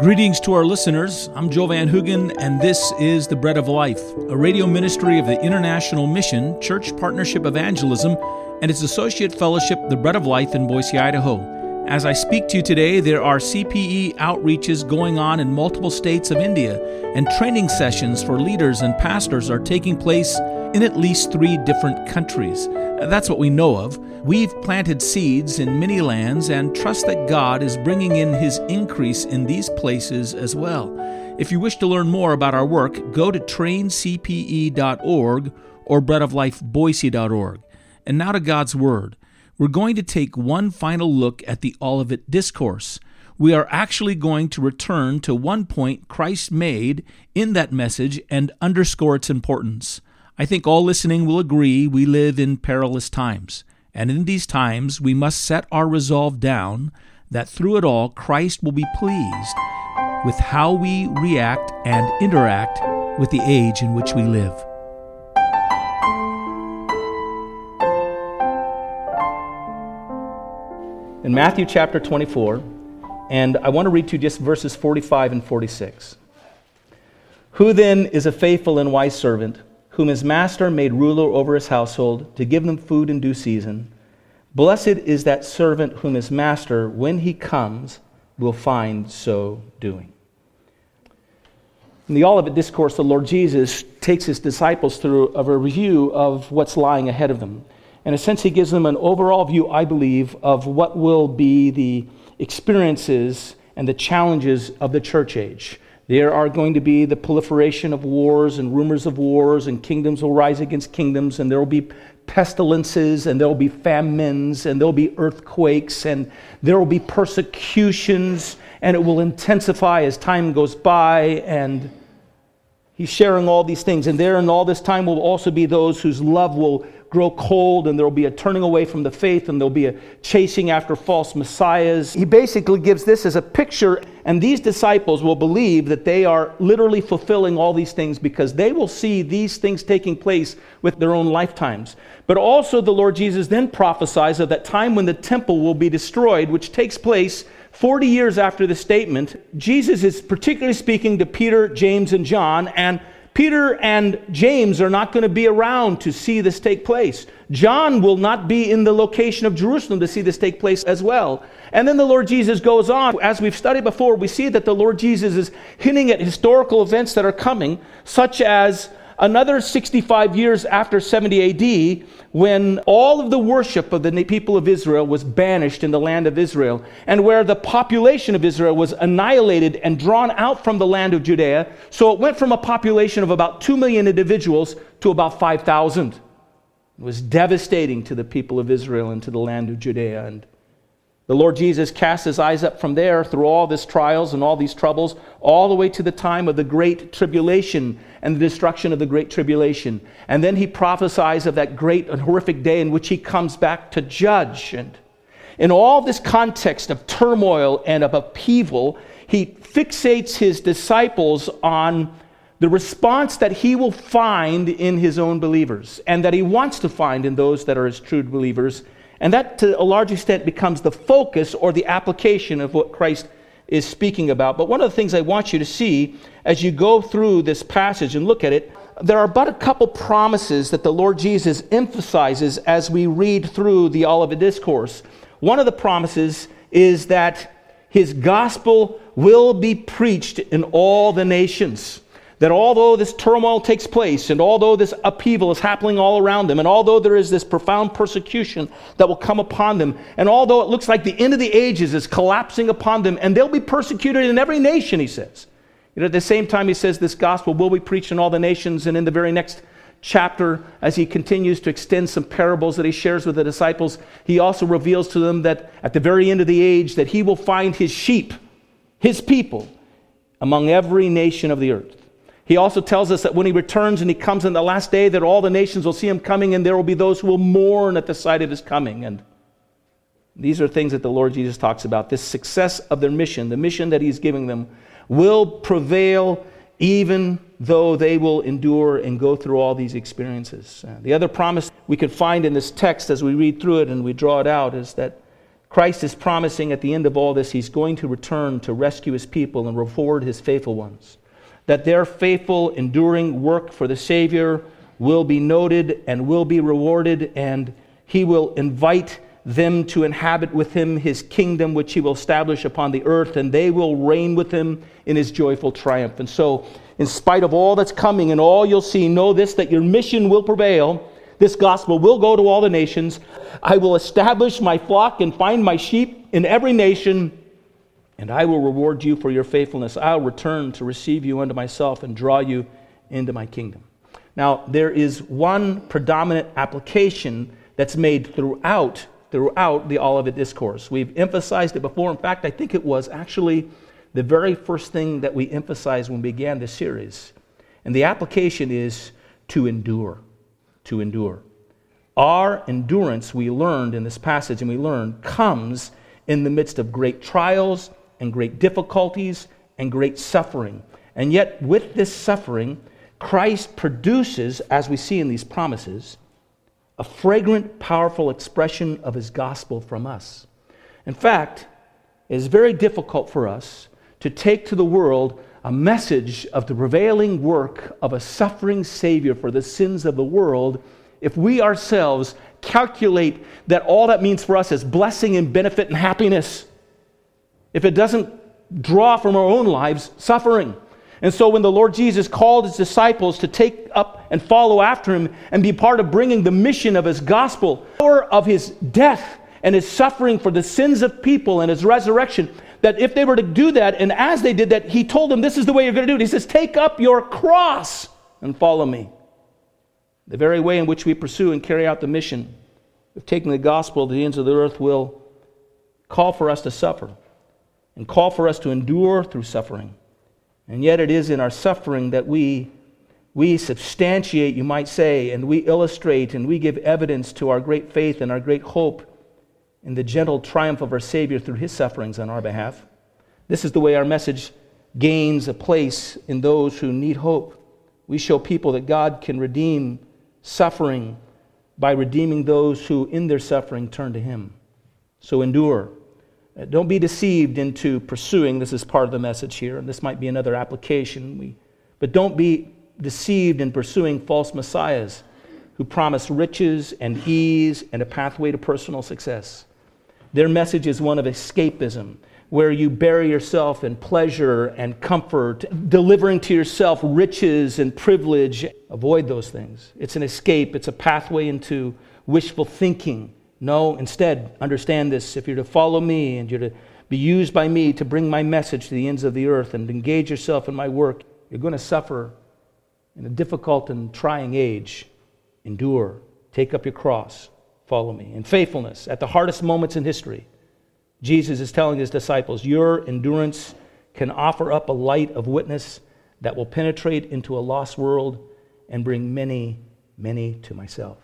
Greetings to our listeners. I'm Joe Van Hoogen, and this is The Bread of Life, a radio ministry of the International Mission Church Partnership Evangelism and its associate fellowship, The Bread of Life in Boise, Idaho. As I speak to you today, there are CPE outreaches going on in multiple states of India, and training sessions for leaders and pastors are taking place in at least three different countries. That's what we know of. We've planted seeds in many lands and trust that God is bringing in His increase in these places as well. If you wish to learn more about our work, go to traincpe.org or breadoflifeboise.org. And now to God's Word we're going to take one final look at the Olivet Discourse. We are actually going to return to one point Christ made in that message and underscore its importance. I think all listening will agree we live in perilous times, and in these times we must set our resolve down that through it all Christ will be pleased with how we react and interact with the age in which we live. in Matthew chapter 24, and I want to read to you just verses 45 and 46. Who then is a faithful and wise servant, whom his master made ruler over his household, to give them food in due season? Blessed is that servant whom his master, when he comes, will find so doing. In the Olivet Discourse, the Lord Jesus takes his disciples through a review of what's lying ahead of them. In a sense, he gives them an overall view, I believe, of what will be the experiences and the challenges of the church age. There are going to be the proliferation of wars and rumors of wars, and kingdoms will rise against kingdoms, and there will be pestilences, and there will be famines, and there will be earthquakes, and there will be persecutions, and it will intensify as time goes by. And he's sharing all these things. And there in all this time will also be those whose love will grow cold and there will be a turning away from the faith and there'll be a chasing after false messiahs. He basically gives this as a picture, and these disciples will believe that they are literally fulfilling all these things because they will see these things taking place with their own lifetimes. But also, the Lord Jesus then prophesies of that time when the temple will be destroyed, which takes place 40 years after the statement. Jesus is particularly speaking to Peter, James, and John, and Peter and James are not going to be around to see this take place. John will not be in the location of Jerusalem to see this take place as well. And then the Lord Jesus goes on. As we've studied before, we see that the Lord Jesus is hinting at historical events that are coming, such as another 65 years after 70 AD, when all of the worship of the people of Israel was banished in the land of Israel, and where the population of Israel was annihilated and drawn out from the land of Judea. So it went from a population of about 2 million individuals to about 5,000. It was devastating to the people of Israel and to the land of Judea. And the Lord Jesus cast his eyes up from there through all these trials and all these troubles, all the way to the time of the great tribulation and the destruction of the great tribulation. And then he prophesies of that great and horrific day in which he comes back to judge. And in all this context of turmoil and of upheaval, he fixates his disciples on the response that he will find in his own believers and that he wants to find in those that are his true believers and that, to a large extent, becomes the focus or the application of what Christ is speaking about. But one of the things I want you to see as you go through this passage and look at it, there are but a couple promises that the Lord Jesus emphasizes as we read through the Olivet Discourse. One of the promises is that his gospel will be preached in all the nations that although this turmoil takes place, and although this upheaval is happening all around them, and although there is this profound persecution that will come upon them, and although it looks like the end of the ages is collapsing upon them, and they'll be persecuted in every nation, he says. Yet at the same time, he says this gospel will be preached in all the nations, and in the very next chapter, as he continues to extend some parables that he shares with the disciples, he also reveals to them that at the very end of the age, that he will find his sheep, his people, among every nation of the earth. He also tells us that when he returns and he comes in the last day, that all the nations will see him coming, and there will be those who will mourn at the sight of his coming. And these are things that the Lord Jesus talks about. This success of their mission, the mission that he's giving them, will prevail even though they will endure and go through all these experiences. Uh, the other promise we could find in this text as we read through it and we draw it out is that Christ is promising at the end of all this, he's going to return to rescue his people and reward his faithful ones. That their faithful, enduring work for the Savior will be noted and will be rewarded, and he will invite them to inhabit with him his kingdom, which he will establish upon the earth, and they will reign with him in his joyful triumph. And so, in spite of all that's coming and all you'll see, know this that your mission will prevail. This gospel will go to all the nations. I will establish my flock and find my sheep in every nation, and I will reward you for your faithfulness. I'll return to receive you unto myself and draw you into my kingdom. Now, there is one predominant application that's made throughout throughout the Olivet Discourse. We've emphasized it before. In fact, I think it was actually the very first thing that we emphasized when we began this series. And the application is to endure. To endure. Our endurance, we learned in this passage, and we learned, comes in the midst of great trials and great difficulties and great suffering. And yet, with this suffering, Christ produces, as we see in these promises, a fragrant, powerful expression of his gospel from us. In fact, it is very difficult for us to take to the world a message of the prevailing work of a suffering Savior for the sins of the world if we ourselves calculate that all that means for us is blessing and benefit and happiness. If it doesn't draw from our own lives suffering. And so when the Lord Jesus called his disciples to take up and follow after him and be part of bringing the mission of his gospel, or of his death and his suffering for the sins of people and his resurrection, that if they were to do that, and as they did that, he told them, This is the way you're going to do it. He says, Take up your cross and follow me. The very way in which we pursue and carry out the mission of taking the gospel to the ends of the earth will call for us to suffer and call for us to endure through suffering. And yet, it is in our suffering that we, we substantiate, you might say, and we illustrate and we give evidence to our great faith and our great hope in the gentle triumph of our Savior through his sufferings on our behalf. This is the way our message gains a place in those who need hope. We show people that God can redeem suffering by redeeming those who, in their suffering, turn to him. So endure. Don't be deceived into pursuing, this is part of the message here, and this might be another application. We, but don't be deceived in pursuing false messiahs who promise riches and ease and a pathway to personal success. Their message is one of escapism, where you bury yourself in pleasure and comfort, delivering to yourself riches and privilege. Avoid those things. It's an escape, it's a pathway into wishful thinking no, instead, understand this. If you're to follow me and you're to be used by me to bring my message to the ends of the earth and engage yourself in my work, you're going to suffer in a difficult and trying age. Endure. Take up your cross. Follow me. In faithfulness, at the hardest moments in history, Jesus is telling his disciples, Your endurance can offer up a light of witness that will penetrate into a lost world and bring many, many to myself.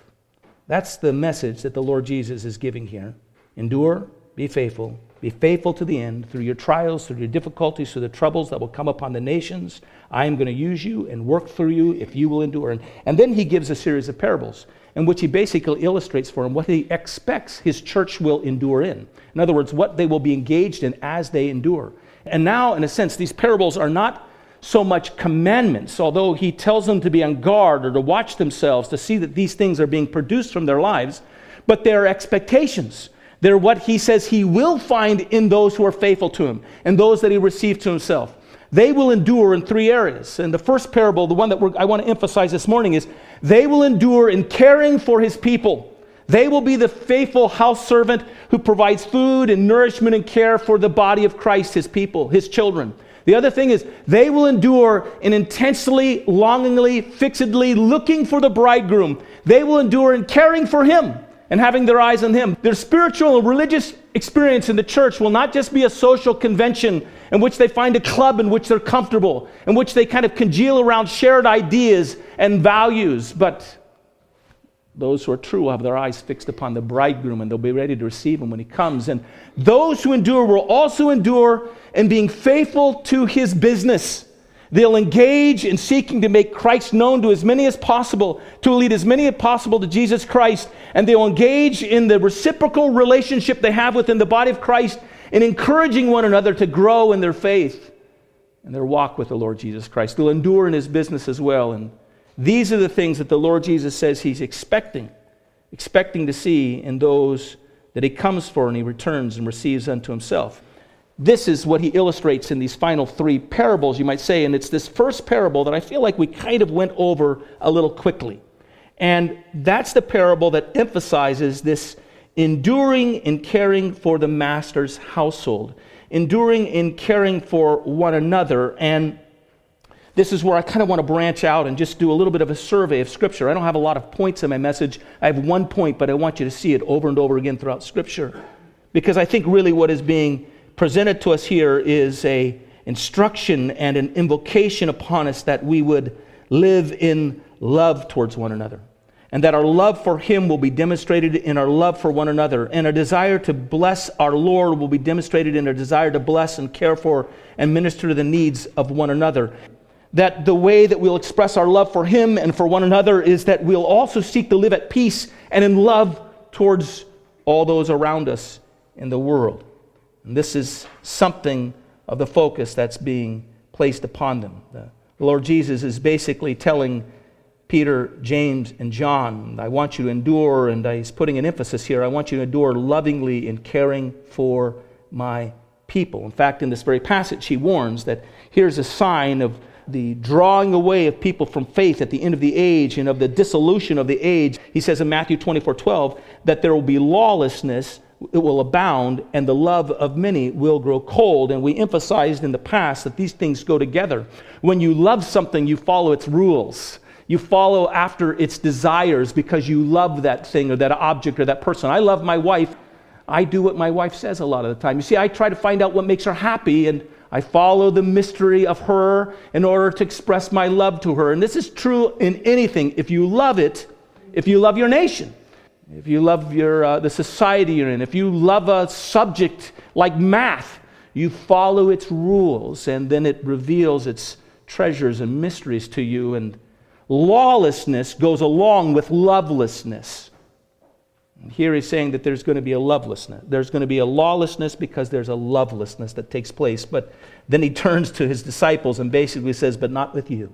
That's the message that the Lord Jesus is giving here. Endure, be faithful, be faithful to the end through your trials, through your difficulties, through the troubles that will come upon the nations. I am going to use you and work through you if you will endure. And, and then he gives a series of parables in which he basically illustrates for him what he expects his church will endure in. In other words, what they will be engaged in as they endure. And now, in a sense, these parables are not so much commandments, although he tells them to be on guard or to watch themselves to see that these things are being produced from their lives, but they're expectations. They're what he says he will find in those who are faithful to him and those that he received to himself. They will endure in three areas. And the first parable, the one that I want to emphasize this morning, is they will endure in caring for his people. They will be the faithful house servant who provides food and nourishment and care for the body of Christ, his people, his children. The other thing is, they will endure in intensely, longingly, fixedly looking for the bridegroom. They will endure in caring for him and having their eyes on him. Their spiritual and religious experience in the church will not just be a social convention in which they find a club in which they're comfortable, in which they kind of congeal around shared ideas and values, but those who are true will have their eyes fixed upon the bridegroom and they'll be ready to receive him when he comes. And those who endure will also endure in being faithful to his business. They'll engage in seeking to make Christ known to as many as possible, to lead as many as possible to Jesus Christ, and they'll engage in the reciprocal relationship they have within the body of Christ in encouraging one another to grow in their faith and their walk with the Lord Jesus Christ. They'll endure in his business as well. And these are the things that the Lord Jesus says he's expecting, expecting to see in those that he comes for and he returns and receives unto himself. This is what he illustrates in these final three parables, you might say. And it's this first parable that I feel like we kind of went over a little quickly. And that's the parable that emphasizes this enduring in caring for the master's household, enduring in caring for one another. And this is where I kind of want to branch out and just do a little bit of a survey of Scripture. I don't have a lot of points in my message. I have one point, but I want you to see it over and over again throughout Scripture. Because I think really what is being presented to us here is a instruction and an invocation upon us that we would live in love towards one another and that our love for him will be demonstrated in our love for one another and our desire to bless our lord will be demonstrated in our desire to bless and care for and minister to the needs of one another that the way that we'll express our love for him and for one another is that we'll also seek to live at peace and in love towards all those around us in the world and this is something of the focus that's being placed upon them. The Lord Jesus is basically telling Peter, James, and John, I want you to endure, and he's putting an emphasis here, I want you to endure lovingly in caring for my people. In fact, in this very passage, he warns that here's a sign of the drawing away of people from faith at the end of the age and of the dissolution of the age. He says in Matthew 24 12 that there will be lawlessness it will abound and the love of many will grow cold. And we emphasized in the past that these things go together. When you love something, you follow its rules. You follow after its desires because you love that thing or that object or that person. I love my wife. I do what my wife says a lot of the time. You see, I try to find out what makes her happy and I follow the mystery of her in order to express my love to her. And this is true in anything. If you love it, if you love your nation, if you love your, uh, the society you're in, if you love a subject like math, you follow its rules and then it reveals its treasures and mysteries to you. And lawlessness goes along with lovelessness. Here he's saying that there's going to be a lovelessness. There's going to be a lawlessness because there's a lovelessness that takes place. But then he turns to his disciples and basically says, But not with you.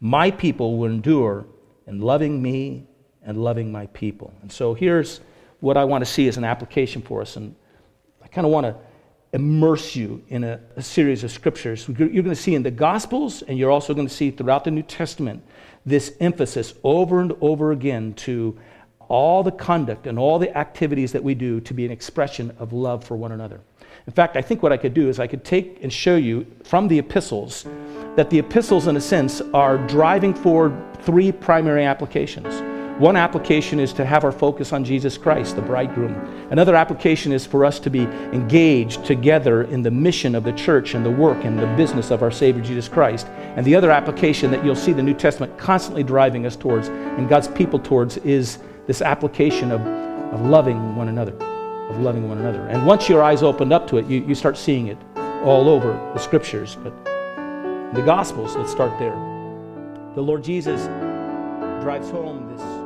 My people will endure in loving me and loving my people. And so here's what I want to see as an application for us. And I kind of want to immerse you in a, a, series of scriptures. You're going to see in the Gospels, and you're also going to see throughout the New Testament this emphasis over and over again to all the conduct and all the activities that we do to be an expression of love for one another. In fact, I think what I could do is I could take and show you from the epistles that the epistles, in a sense, are driving forward three primary applications. One application is to have our focus on Jesus Christ, the bridegroom. Another application is for us to be engaged together in the mission of the church and the work and the business of our Savior Jesus Christ. And the other application that you'll see the New Testament constantly driving us towards and God's people towards is this application of, of loving one another, of loving one another. And once your eyes opened up to it, you, you start seeing it all over the scriptures. But the Gospels, let's start there. The Lord Jesus drives home this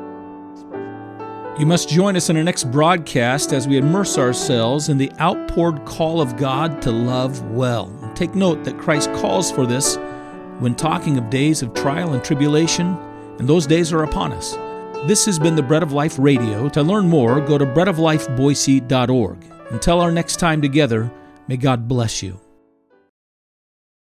you must join us in our next broadcast as we immerse ourselves in the outpoured call of God to love well. Take note that Christ calls for this when talking of days of trial and tribulation, and those days are upon us. This has been the Bread of Life Radio. To learn more, go to breadoflifeboise.org. Until our next time together, may God bless you.